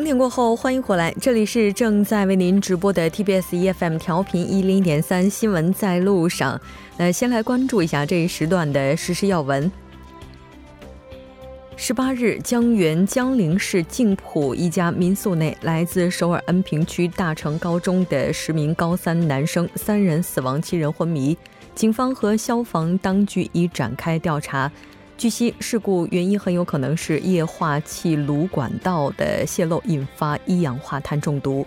整点过后，欢迎回来，这里是正在为您直播的 TBS EFM 调频一零点三新闻在路上。那先来关注一下这一时段的实时要闻。十八日，江源江陵市静浦一家民宿内，来自首尔恩平区大成高中的十名高三男生，三人死亡，七人昏迷。警方和消防当局已展开调查。据悉，事故原因很有可能是液化气炉管道的泄漏引发一氧化碳中毒。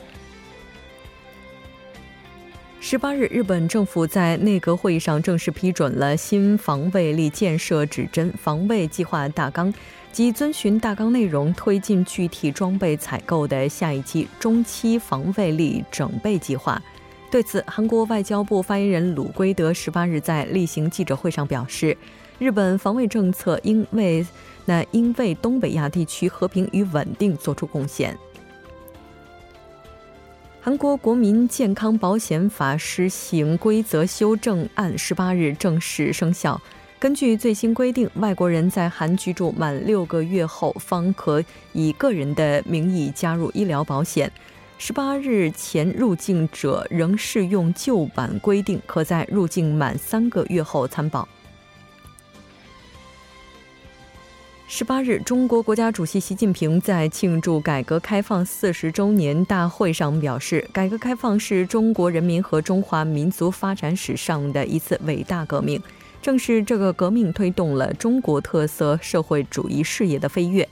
十八日，日本政府在内阁会议上正式批准了新防卫力建设指针防卫计划大纲及遵循大纲内容推进具体装备采购的下一期中期防卫力整备计划。对此，韩国外交部发言人鲁圭德十八日在例行记者会上表示。日本防卫政策应为那应为东北亚地区和平与稳定作出贡献。韩国国民健康保险法施行规则修正案十八日正式生效。根据最新规定，外国人在韩居住满六个月后，方可以个人的名义加入医疗保险。十八日前入境者仍适用旧版规定，可在入境满三个月后参保。十八日，中国国家主席习近平在庆祝改革开放四十周年大会上表示，改革开放是中国人民和中华民族发展史上的一次伟大革命，正是这个革命推动了中国特色社会主义事业的飞跃。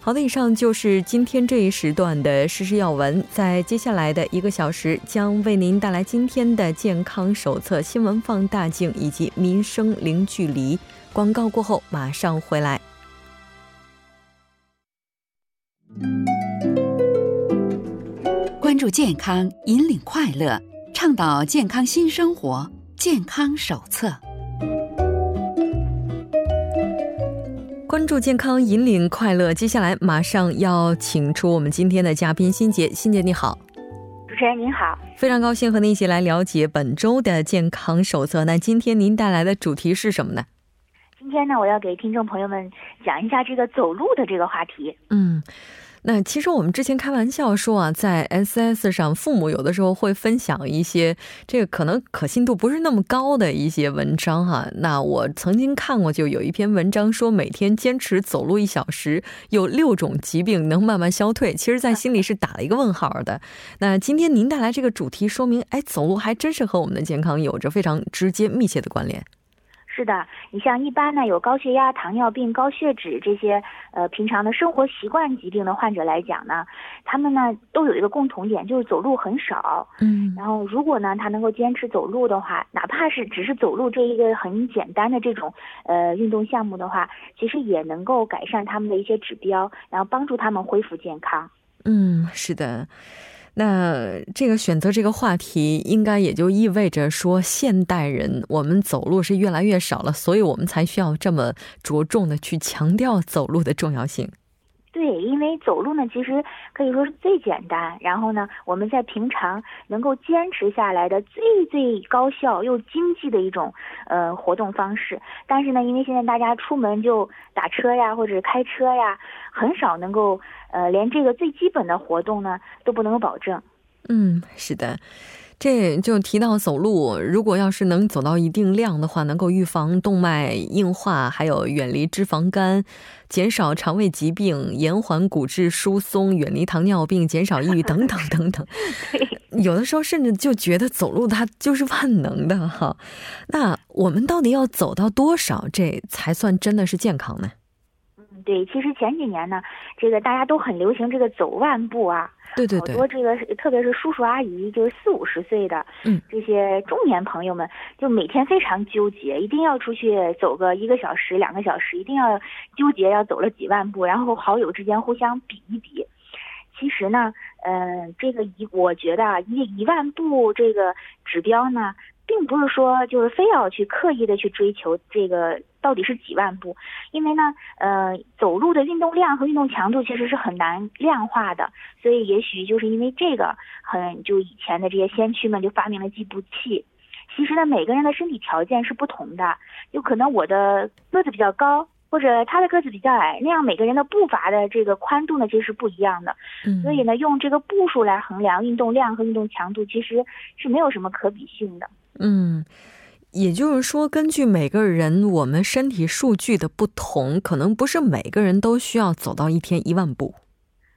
好的，以上就是今天这一时段的实时要闻，在接下来的一个小时将为您带来今天的健康手册、新闻放大镜以及民生零距离。广告过后马上回来。关注健康，引领快乐，倡导健康新生活。健康手册。关注健康，引领快乐。接下来马上要请出我们今天的嘉宾欣杰，欣杰你好。主持人您好，非常高兴和您一起来了解本周的健康手册。那今天您带来的主题是什么呢？今天呢，我要给听众朋友们讲一下这个走路的这个话题。嗯，那其实我们之前开玩笑说啊，在 S S 上，父母有的时候会分享一些这个可能可信度不是那么高的一些文章哈。那我曾经看过，就有一篇文章说，每天坚持走路一小时，有六种疾病能慢慢消退。其实，在心里是打了一个问号的。那今天您带来这个主题，说明哎，走路还真是和我们的健康有着非常直接密切的关联。是的，你像一般呢有高血压、糖尿病、高血脂这些呃平常的生活习惯疾病的患者来讲呢，他们呢都有一个共同点，就是走路很少。嗯，然后如果呢他能够坚持走路的话，哪怕是只是走路这一个很简单的这种呃运动项目的话，其实也能够改善他们的一些指标，然后帮助他们恢复健康。嗯，是的。那这个选择这个话题，应该也就意味着说，现代人我们走路是越来越少了，所以我们才需要这么着重的去强调走路的重要性。对，因为走路呢，其实可以说是最简单，然后呢，我们在平常能够坚持下来的最最高效又经济的一种呃活动方式。但是呢，因为现在大家出门就打车呀，或者开车呀，很少能够呃连这个最基本的活动呢都不能够保证。嗯，是的。这就提到走路，如果要是能走到一定量的话，能够预防动脉硬化，还有远离脂肪肝，减少肠胃疾病，延缓骨质疏松，远离糖尿病，减少抑郁等等 等等。有的时候甚至就觉得走路它就是万能的哈。那我们到底要走到多少，这才算真的是健康呢？嗯，对，其实前几年呢，这个大家都很流行这个走万步啊。对对对，好多这个，特别是叔叔阿姨，就是四五十岁的，嗯，这些中年朋友们，就每天非常纠结，一定要出去走个一个小时、两个小时，一定要纠结要走了几万步，然后好友之间互相比一比。其实呢，嗯，这个一，我觉得啊，一一万步这个指标呢。并不是说就是非要去刻意的去追求这个到底是几万步，因为呢，呃，走路的运动量和运动强度其实是很难量化的，所以也许就是因为这个，很就以前的这些先驱们就发明了计步器。其实呢，每个人的身体条件是不同的，有可能我的个子比较高，或者他的个子比较矮，那样每个人的步伐的这个宽度呢，其实是不一样的。嗯，所以呢，用这个步数来衡量运动量和运动强度，其实是没有什么可比性的。嗯，也就是说，根据每个人我们身体数据的不同，可能不是每个人都需要走到一天一万步。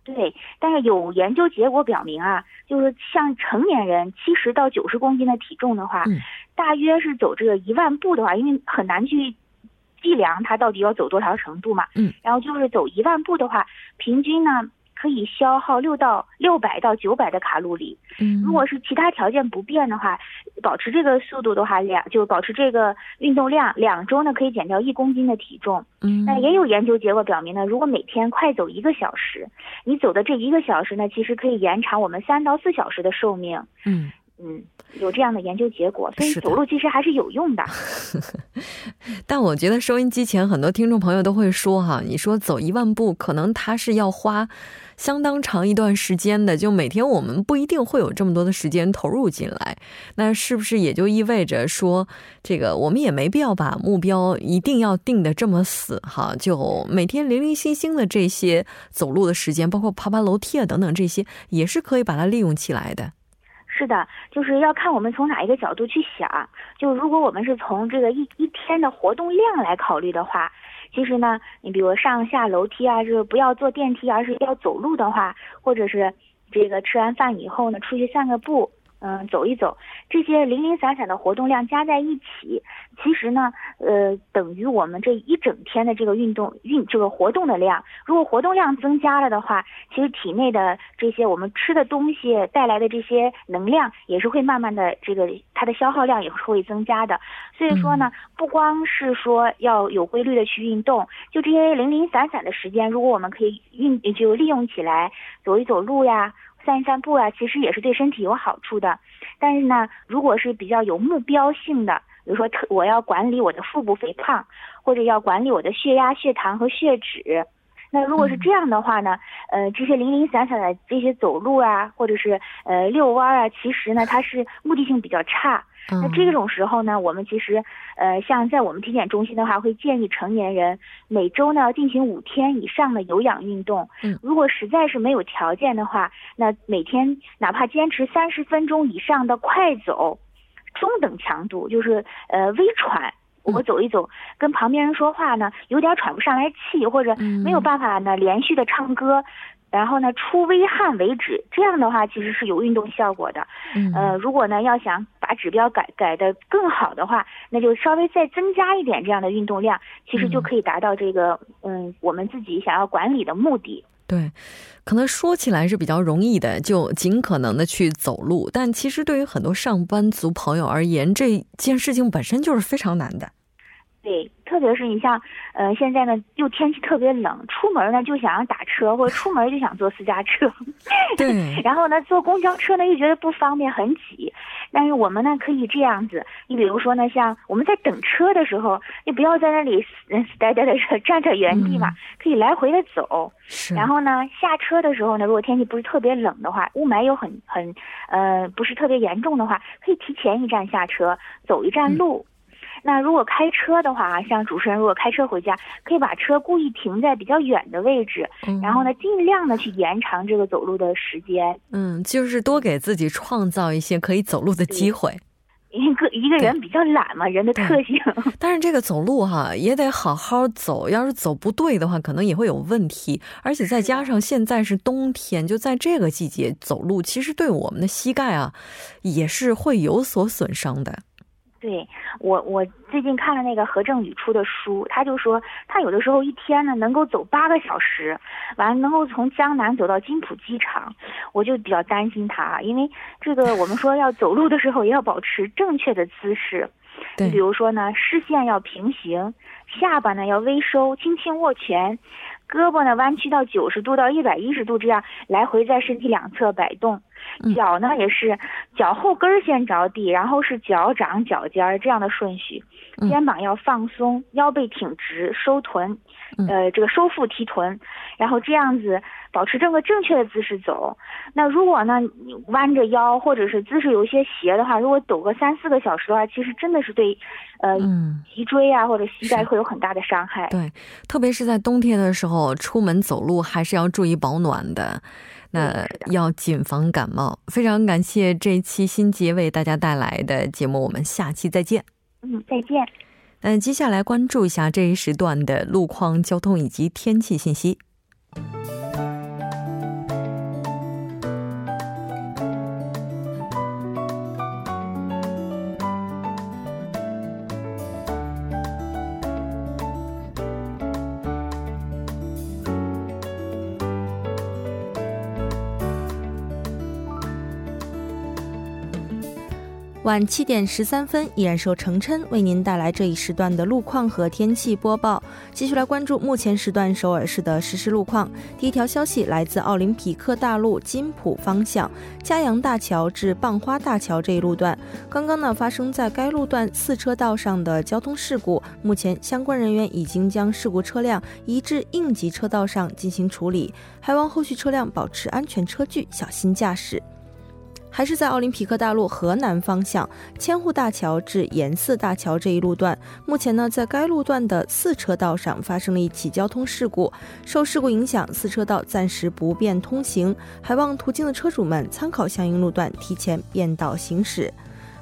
对，但是有研究结果表明啊，就是像成年人七十到九十公斤的体重的话，大约是走这个一万步的话，因为很难去。计量它到底要走多少程度嘛？嗯，然后就是走一万步的话，平均呢可以消耗六到六百到九百的卡路里。嗯，如果是其他条件不变的话，保持这个速度的话，两就保持这个运动量，两周呢可以减掉一公斤的体重。嗯，那也有研究结果表明呢，如果每天快走一个小时，你走的这一个小时呢，其实可以延长我们三到四小时的寿命。嗯。嗯，有这样的研究结果，所以走路其实还是有用的。但我觉得收音机前很多听众朋友都会说哈，你说走一万步，可能他是要花相当长一段时间的，就每天我们不一定会有这么多的时间投入进来。那是不是也就意味着说，这个我们也没必要把目标一定要定的这么死哈？就每天零零星星的这些走路的时间，包括爬爬楼梯啊等等这些，也是可以把它利用起来的。是的，就是要看我们从哪一个角度去想。就如果我们是从这个一一天的活动量来考虑的话，其实呢，你比如上下楼梯啊，就是不要坐电梯，而是要走路的话，或者是这个吃完饭以后呢，出去散个步。嗯，走一走，这些零零散散的活动量加在一起，其实呢，呃，等于我们这一整天的这个运动运这个活动的量。如果活动量增加了的话，其实体内的这些我们吃的东西带来的这些能量，也是会慢慢的这个它的消耗量也是会增加的。所以说呢，不光是说要有规律的去运动，就这些零零散散的时间，如果我们可以运就利用起来，走一走路呀。散散步啊，其实也是对身体有好处的。但是呢，如果是比较有目标性的，比如说特我要管理我的腹部肥胖，或者要管理我的血压、血糖和血脂，那如果是这样的话呢，呃，这些零零散散的这些走路啊，或者是呃遛弯啊，其实呢，它是目的性比较差。那这种时候呢，我们其实，呃，像在我们体检中心的话，会建议成年人每周呢要进行五天以上的有氧运动。嗯，如果实在是没有条件的话，那每天哪怕坚持三十分钟以上的快走，中等强度，就是呃微喘，我走一走，跟旁边人说话呢，有点喘不上来气，或者没有办法呢连续的唱歌。然后呢，出微汗为止，这样的话其实是有运动效果的。嗯，呃，如果呢要想把指标改改的更好的话，那就稍微再增加一点这样的运动量，其实就可以达到这个嗯我们自己想要管理的目的。对，可能说起来是比较容易的，就尽可能的去走路，但其实对于很多上班族朋友而言，这件事情本身就是非常难的。对，特别是你像，呃，现在呢又天气特别冷，出门呢就想要打车，或者出门就想坐私家车，对，然后呢坐公交车呢又觉得不方便，很挤。但是我们呢可以这样子，你比如说呢，像我们在等车的时候，你不要在那里死呆呆的站 在原地嘛，可以来回的走。是。然后呢下车的时候呢，如果天气不是特别冷的话，雾霾又很很呃不是特别严重的话，可以提前一站下车，走一站路。那如果开车的话，像主持人如果开车回家，可以把车故意停在比较远的位置，然后呢，尽量的去延长这个走路的时间。嗯，就是多给自己创造一些可以走路的机会。一个一个人比较懒嘛，人的特性。但是这个走路哈，也得好好走，要是走不对的话，可能也会有问题。而且再加上现在是冬天，就在这个季节走路，其实对我们的膝盖啊，也是会有所损伤的。对我，我最近看了那个何正宇出的书，他就说他有的时候一天呢能够走八个小时，完了能够从江南走到金浦机场，我就比较担心他，因为这个我们说要走路的时候也要保持正确的姿势，你比如说呢视线要平行，下巴呢要微收，轻轻握拳，胳膊呢弯曲到九十度到一百一十度这样来回在身体两侧摆动。脚呢也是脚后跟先着地，然后是脚掌、脚尖儿这样的顺序。肩膀要放松，腰背挺直，收臀，呃，这个收腹提臀，然后这样子保持这个正确的姿势走。那如果呢，你弯着腰或者是姿势有一些斜的话，如果走个三四个小时的话，其实真的是对，呃，脊椎啊或者膝盖会有很大的伤害。对，特别是在冬天的时候，出门走路还是要注意保暖的，那要谨防感冒。非常感谢这一期新杰为大家带来的节目，我们下期再见。嗯，再见。那接下来关注一下这一时段的路况、交通以及天气信息。晚七点十三分，依然受程琛为您带来这一时段的路况和天气播报。继续来关注目前时段首尔市的实时路况。第一条消息来自奥林匹克大路金浦方向嘉阳大桥至棒花大桥这一路段，刚刚呢发生在该路段四车道上的交通事故，目前相关人员已经将事故车辆移至应急车道上进行处理，还望后续车辆保持安全车距，小心驾驶。还是在奥林匹克大路河南方向千户大桥至延寺大桥这一路段，目前呢，在该路段的四车道上发生了一起交通事故，受事故影响，四车道暂时不便通行，还望途经的车主们参考相应路段，提前变道行驶。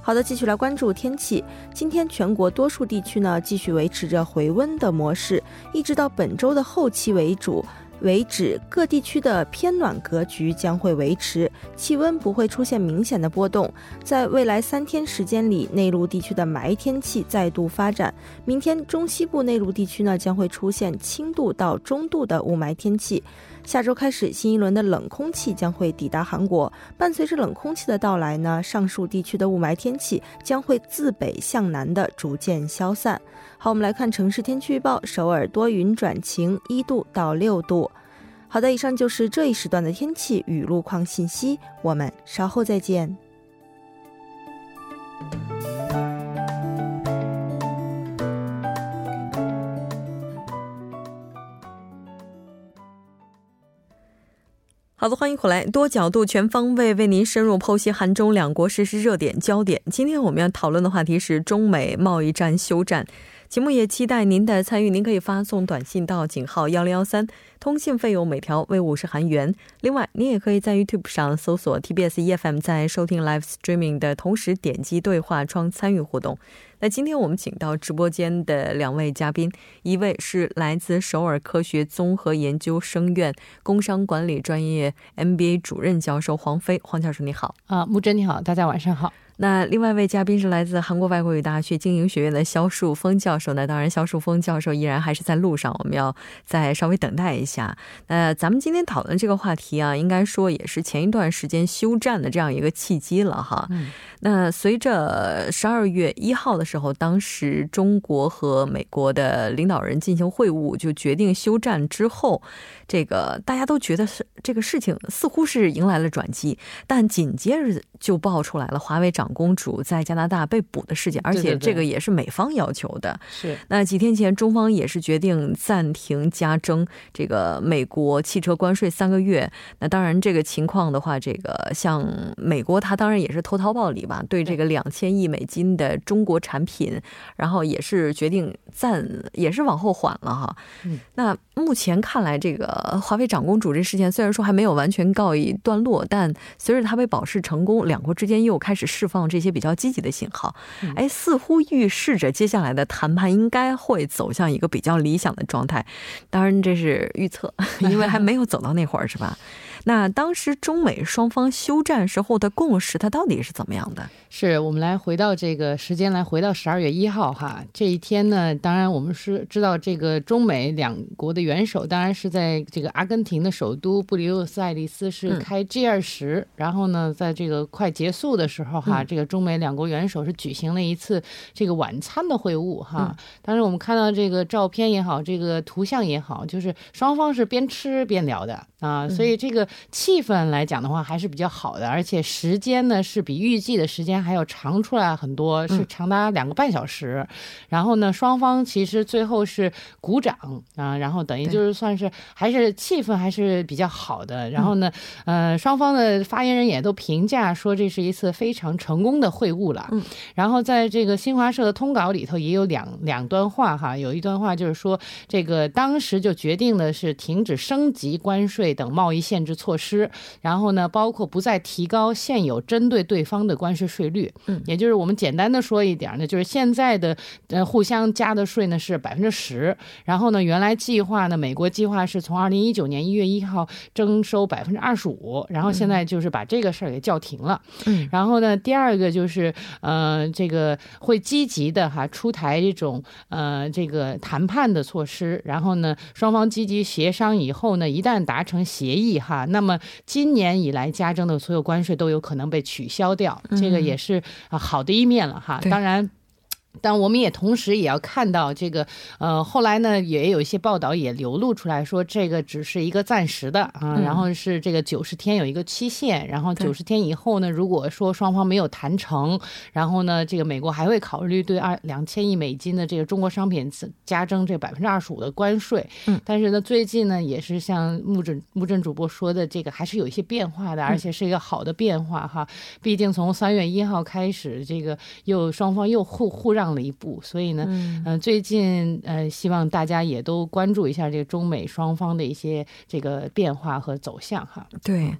好的，继续来关注天气。今天全国多数地区呢，继续维持着回温的模式，一直到本周的后期为主。为止，各地区的偏暖格局将会维持，气温不会出现明显的波动。在未来三天时间里，内陆地区的霾天气再度发展。明天中西部内陆地区呢将会出现轻度到中度的雾霾天气。下周开始，新一轮的冷空气将会抵达韩国。伴随着冷空气的到来呢，上述地区的雾霾天气将会自北向南的逐渐消散。好，我们来看城市天气预报：首尔多云转晴，一度到六度。好的，以上就是这一时段的天气与路况信息。我们稍后再见。好的，欢迎回来，多角度、全方位为您深入剖析韩中两国实时热点焦点。今天我们要讨论的话题是中美贸易战休战。节目也期待您的参与，您可以发送短信到井号幺零幺三，通信费用每条为五十韩元。另外，您也可以在 YouTube 上搜索 TBS EFM，在收听 Live Streaming 的同时点击对话窗参与互动。那今天我们请到直播间的两位嘉宾，一位是来自首尔科学综合研究生院工商管理专业 MBA 主任教授黄飞，黄教授你好。啊，木真你好，大家晚上好。那另外一位嘉宾是来自韩国外国语大学经营学院的肖树峰教授。那当然，肖树峰教授依然还是在路上，我们要再稍微等待一下。那咱们今天讨论这个话题啊，应该说也是前一段时间休战的这样一个契机了哈。那随着十二月一号的时候，当时中国和美国的领导人进行会晤，就决定休战之后，这个大家都觉得是这个事情似乎是迎来了转机，但紧接着就爆出来了华为长。公主在加拿大被捕的事件，而且这个也是美方要求的。是那几天前，中方也是决定暂停加征这个美国汽车关税三个月。那当然，这个情况的话，这个像美国，它当然也是投桃报李吧，对这个两千亿美金的中国产品，然后也是决定暂也是往后缓了哈。嗯，那目前看来，这个华为长公主这事件虽然说还没有完全告一段落，但随着它被保释成功，两国之间又开始释放。这些比较积极的信号，哎，似乎预示着接下来的谈判应该会走向一个比较理想的状态。当然，这是预测，因为还没有走到那会儿，是吧？那当时中美双方休战时候的共识，它到底是怎么样的？是我们来回到这个时间，来回到十二月一号哈，这一天呢，当然我们是知道这个中美两国的元首，当然是在这个阿根廷的首都布宜诺斯艾利斯是开 G 二十，然后呢，在这个快结束的时候哈，这个中美两国元首是举行了一次这个晚餐的会晤哈。当时我们看到这个照片也好，这个图像也好，就是双方是边吃边聊的啊，所以这个。气氛来讲的话还是比较好的，而且时间呢是比预计的时间还要长出来很多，是长达两个半小时。然后呢，双方其实最后是鼓掌啊，然后等于就是算是还是气氛还是比较好的。然后呢，呃，双方的发言人也都评价说这是一次非常成功的会晤了。嗯，然后在这个新华社的通稿里头也有两两段话哈，有一段话就是说这个当时就决定的是停止升级关税等贸易限制措施，然后呢，包括不再提高现有针对对方的关税税率。嗯，也就是我们简单的说一点呢，就是现在的呃互相加的税呢是百分之十，然后呢，原来计划呢，美国计划是从二零一九年一月一号征收百分之二十五，然后现在就是把这个事儿给叫停了。嗯，然后呢，第二个就是呃，这个会积极的哈出台这种呃这个谈判的措施，然后呢，双方积极协商以后呢，一旦达成协议哈，那么今年以来加征的所有关税都有可能被取消掉，这个也是啊好的一面了哈。当然。但我们也同时也要看到这个，呃，后来呢也有一些报道也流露出来说，这个只是一个暂时的啊，然后是这个九十天有一个期限，然后九十天以后呢，如果说双方没有谈成，然后呢，这个美国还会考虑对二两千亿美金的这个中国商品加征这百分之二十五的关税。嗯，但是呢，最近呢也是像木正木正主播说的，这个还是有一些变化的，而且是一个好的变化哈。毕竟从三月一号开始，这个又双方又互互让。上了一步，所以呢，嗯，最近呃，希望大家也都关注一下这个中美双方的一些这个变化和走向哈。对，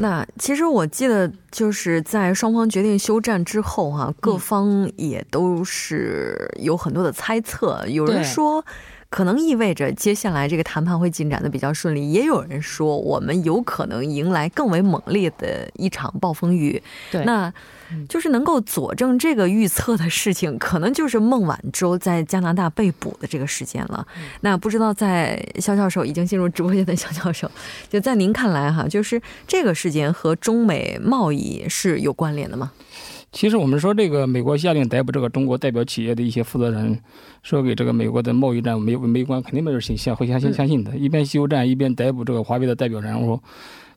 那其实我记得就是在双方决定休战之后哈，各方也都是有很多的猜测，有人说。可能意味着接下来这个谈判会进展的比较顺利，也有人说我们有可能迎来更为猛烈的一场暴风雨。对，那就是能够佐证这个预测的事情，可能就是孟晚舟在加拿大被捕的这个时间了。那不知道在肖教授已经进入直播间的肖教授，就在您看来哈，就是这个事件和中美贸易是有关联的吗？其实我们说，这个美国下令逮捕这个中国代表企业的一些负责人，说给这个美国的贸易战没没关，肯定没人信相会相信相信的。一边休战，一边逮捕这个华为的代表人物，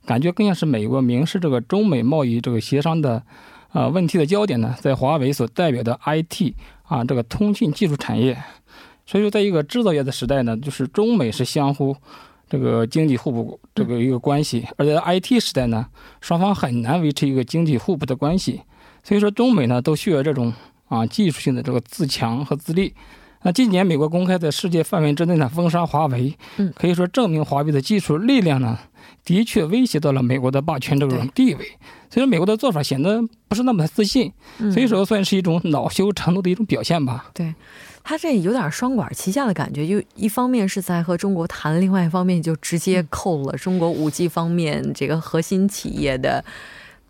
感觉更像是美国明示这个中美贸易这个协商的啊问题的焦点呢，在华为所代表的 IT 啊这个通信技术产业。所以说，在一个制造业的时代呢，就是中美是相互这个经济互补这个一个关系；而在 IT 时代呢，双方很难维持一个经济互补的关系。所以说，中美呢都需要这种啊技术性的这个自强和自立。那今年美国公开在世界范围之内呢封杀华为，嗯，可以说证明华为的技术力量呢的确威胁到了美国的霸权这种地位。所以说，美国的做法显得不是那么的自信，所以说算是一种恼羞成怒的一种表现吧。对，他这有点双管齐下的感觉，就一方面是在和中国谈，另外一方面就直接扣了中国五 G 方面这个核心企业的。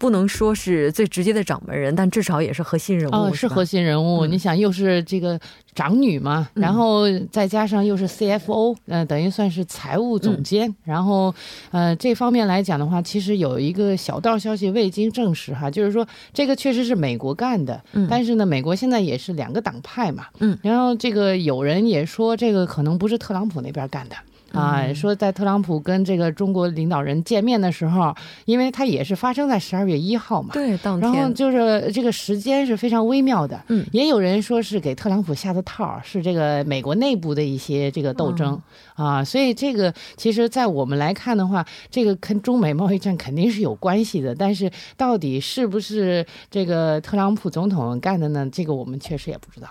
不能说是最直接的掌门人，但至少也是核心人物。哦，是核心人物。你想，又是这个长女嘛，然后再加上又是 CFO，呃，等于算是财务总监。然后，呃，这方面来讲的话，其实有一个小道消息未经证实哈，就是说这个确实是美国干的。嗯。但是呢，美国现在也是两个党派嘛。嗯。然后这个有人也说，这个可能不是特朗普那边干的。啊，说在特朗普跟这个中国领导人见面的时候，因为他也是发生在十二月一号嘛，对，当天，然后就是这个时间是非常微妙的，嗯，也有人说是给特朗普下的套，是这个美国内部的一些这个斗争啊，所以这个其实，在我们来看的话，这个跟中美贸易战肯定是有关系的，但是到底是不是这个特朗普总统干的呢？这个我们确实也不知道，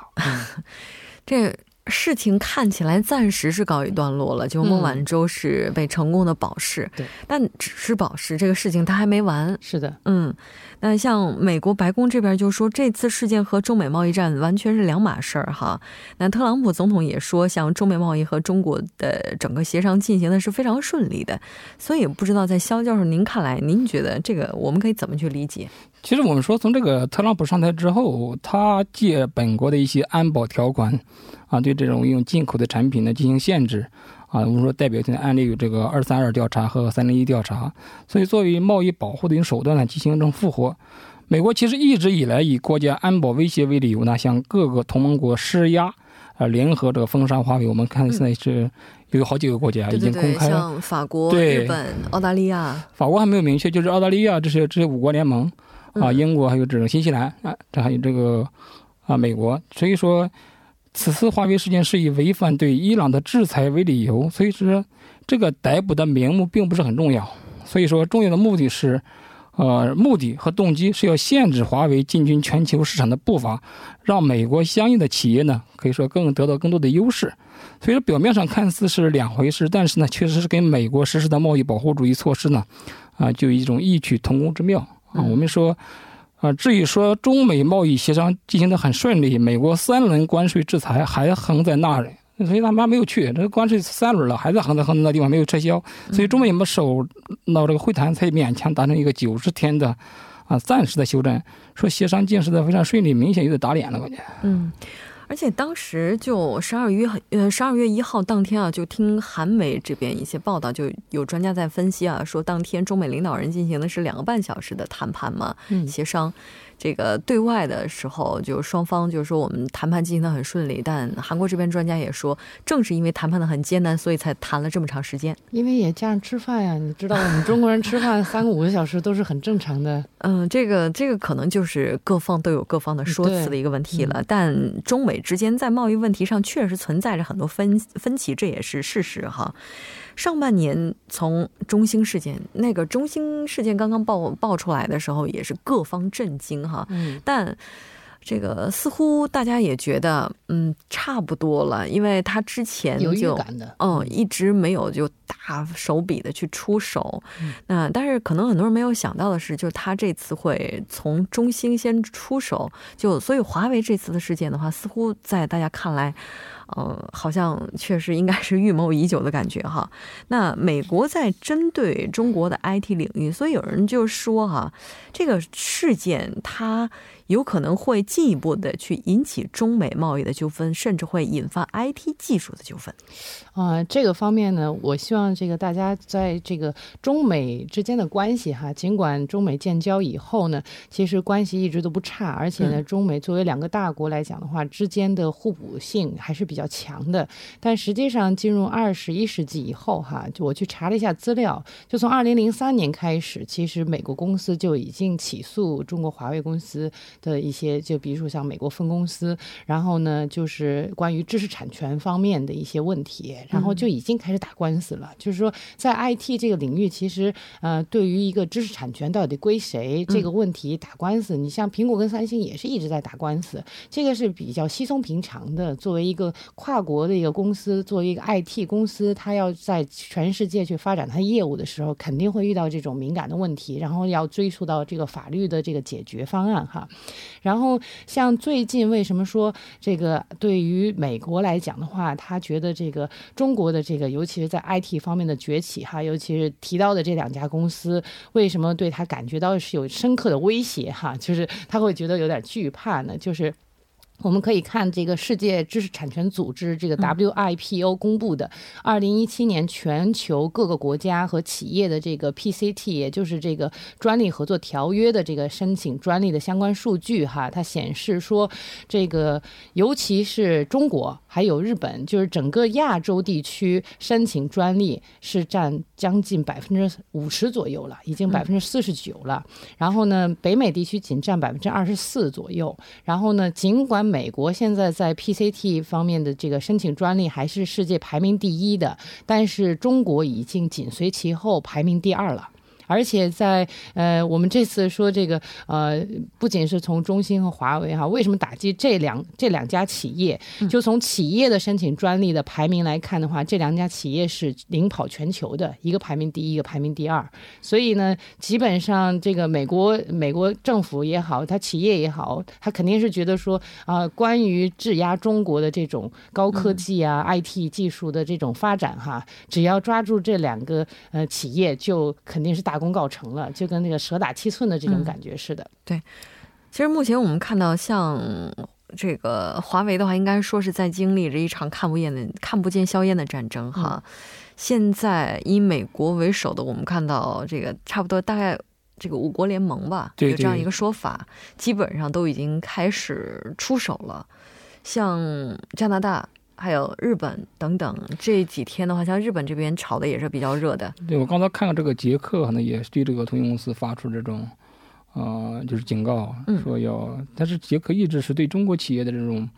这。事情看起来暂时是告一段落了，就孟晚舟是被成功的保释，对，但只是保释，这个事情它还没完。是的，嗯，那像美国白宫这边就说，这次事件和中美贸易战完全是两码事儿哈。那特朗普总统也说，像中美贸易和中国的整个协商进行的是非常顺利的，所以不知道在肖教授您看来，您觉得这个我们可以怎么去理解？其实我们说，从这个特朗普上台之后，他借本国的一些安保条款，啊，对这种用进口的产品呢进行限制，啊，我们说代表性的案例有这个二三二调查和三零一调查，所以作为贸易保护的一种手段呢进行一种复活。美国其实一直以来以国家安保威胁为理由呢，向各个同盟国施压，啊联合这个封杀华为。我们看现在是有好几个国家已经公开，像法国、日本、澳大利亚。法国还没有明确，就是澳大利亚这些这些五国联盟啊，英国还有这种新西兰啊，这还有这个啊美国。所以说，此次华为事件是以违反对伊朗的制裁为理由，所以说这个逮捕的名目并不是很重要。所以说，重要的目的是。呃，目的和动机是要限制华为进军全球市场的步伐，让美国相应的企业呢，可以说更得到更多的优势。所以说，表面上看似是两回事，但是呢，确实是跟美国实施的贸易保护主义措施呢，啊，就有一种异曲同工之妙啊。我们说，啊，至于说中美贸易协商进行的很顺利，美国三轮关税制裁还横在那里。所以他们还没有去，这关税三轮了，还在横在横在那地方没有撤销，所以中美没手到这个会谈才勉强达成一个九十天的啊暂时的休战，说协商进行的非常顺利，明显有点打脸了，感觉。嗯，而且当时就十二月呃十二月一号当天啊，就听韩媒这边一些报道，就有专家在分析啊，说当天中美领导人进行的是两个半小时的谈判嘛，协商。这个对外的时候，就双方就是说我们谈判进行的很顺利，但韩国这边专家也说，正是因为谈判的很艰难，所以才谈了这么长时间。因为也加上吃饭呀，你知道我们中国人吃饭三个五个小时都是很正常的。嗯，这个这个可能就是各方都有各方的说辞的一个问题了。但中美之间在贸易问题上确实存在着很多分分歧，这也是事实哈。上半年从中兴事件那个中兴事件刚刚爆爆出来的时候，也是各方震惊哈。嗯，但这个似乎大家也觉得嗯差不多了，因为他之前就嗯一直没有就大手笔的去出手。那但是可能很多人没有想到的是，就是他这次会从中兴先出手，就所以华为这次的事件的话，似乎在大家看来。嗯，好像确实应该是预谋已久的感觉哈。那美国在针对中国的 IT 领域，所以有人就说哈，这个事件它。有可能会进一步的去引起中美贸易的纠纷，甚至会引发 IT 技术的纠纷。啊，这个方面呢，我希望这个大家在这个中美之间的关系哈，尽管中美建交以后呢，其实关系一直都不差，而且呢，中美作为两个大国来讲的话，之间的互补性还是比较强的。但实际上进入二十一世纪以后哈，就我去查了一下资料，就从二零零三年开始，其实美国公司就已经起诉中国华为公司。的一些，就比如说像美国分公司，然后呢，就是关于知识产权方面的一些问题，然后就已经开始打官司了。就是说，在 IT 这个领域，其实呃，对于一个知识产权到底归谁这个问题打官司，你像苹果跟三星也是一直在打官司，这个是比较稀松平常的。作为一个跨国的一个公司，作为一个 IT 公司，它要在全世界去发展它业务的时候，肯定会遇到这种敏感的问题，然后要追溯到这个法律的这个解决方案哈。然后，像最近为什么说这个对于美国来讲的话，他觉得这个中国的这个，尤其是在 IT 方面的崛起哈，尤其是提到的这两家公司，为什么对他感觉到是有深刻的威胁哈？就是他会觉得有点惧怕呢？就是。我们可以看这个世界知识产权组织这个 WIPO 公布的二零一七年全球各个国家和企业的这个 PCT，也就是这个专利合作条约的这个申请专利的相关数据哈，它显示说，这个尤其是中国还有日本，就是整个亚洲地区申请专利是占将近百分之五十左右了，已经百分之四十九了。然后呢，北美地区仅占百分之二十四左右。然后呢，尽管美国现在在 PCT 方面的这个申请专利还是世界排名第一的，但是中国已经紧随其后排名第二了。而且在呃，我们这次说这个呃，不仅是从中兴和华为哈，为什么打击这两这两家企业？就从企业的申请专利的排名来看的话，这两家企业是领跑全球的，一个排名第一，一个排名第二。所以呢，基本上这个美国美国政府也好，它企业也好，他肯定是觉得说啊，关于质押中国的这种高科技啊、IT 技术的这种发展哈，只要抓住这两个呃企业，就肯定是大。功告成了，就跟那个蛇打七寸的这种感觉似的。对，其实目前我们看到，像这个华为的话，应该说是在经历着一场看不厌的、看不见硝烟的战争哈。现在以美国为首的，我们看到这个差不多大概这个五国联盟吧，有这样一个说法，基本上都已经开始出手了。像加拿大。还有日本等等，这几天的话，像日本这边炒的也是比较热的。对我刚才看了这个捷克，可能也是对这个通讯公司发出这种，呃，就是警告，说要。但是捷克一直是对中国企业的这种，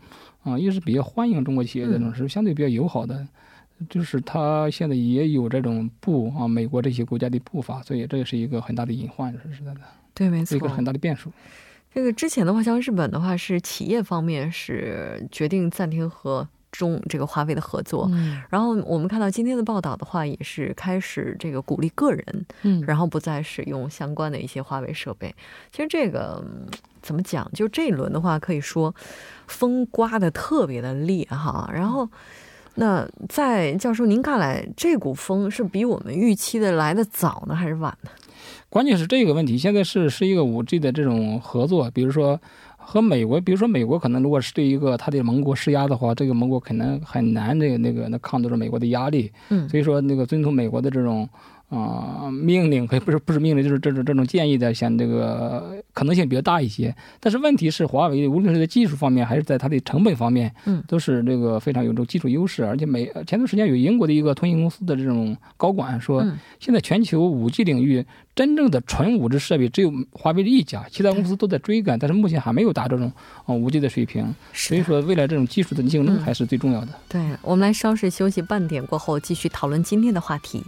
啊，也是比较欢迎中国企业的这种，是相对比较友好的。就是他现在也有这种步啊，美国这些国家的步伐，所以这也是一个很大的隐患，说实在的。对，没错，一个很大的变数。这个之前的话，像日本的话，是企业方面是决定暂停和。中这个华为的合作，然后我们看到今天的报道的话，也是开始这个鼓励个人，嗯，然后不再使用相关的一些华为设备。其实这个怎么讲？就这一轮的话，可以说风刮的特别的烈哈。然后，那在教授您看来，这股风是比我们预期的来的早呢，还是晚呢？关键是这个问题，现在是是一个五 G 的这种合作，比如说。和美国，比如说美国可能如果是对一个他的盟国施压的话，这个盟国可能很难那个那个那抗得住美国的压力。嗯，所以说那个遵从美国的这种。啊，命令可以 不是不是命令，就是这种这种建议的，像这个可能性比较大一些。但是问题是，华为无论是在技术方面，还是在它的成本方面，嗯，都是这个非常有这种技术优势。而且美前段时间有英国的一个通信公司的这种高管说，现在全球五 G 领域真正的纯五 G 设备只有华为一家，其他公司都在追赶，但是目前还没有达这种啊五 G 的水平。所以说，未来这种技术的竞争还是最重要的。对我们来稍事休息半点过后，继续讨论今天的话题。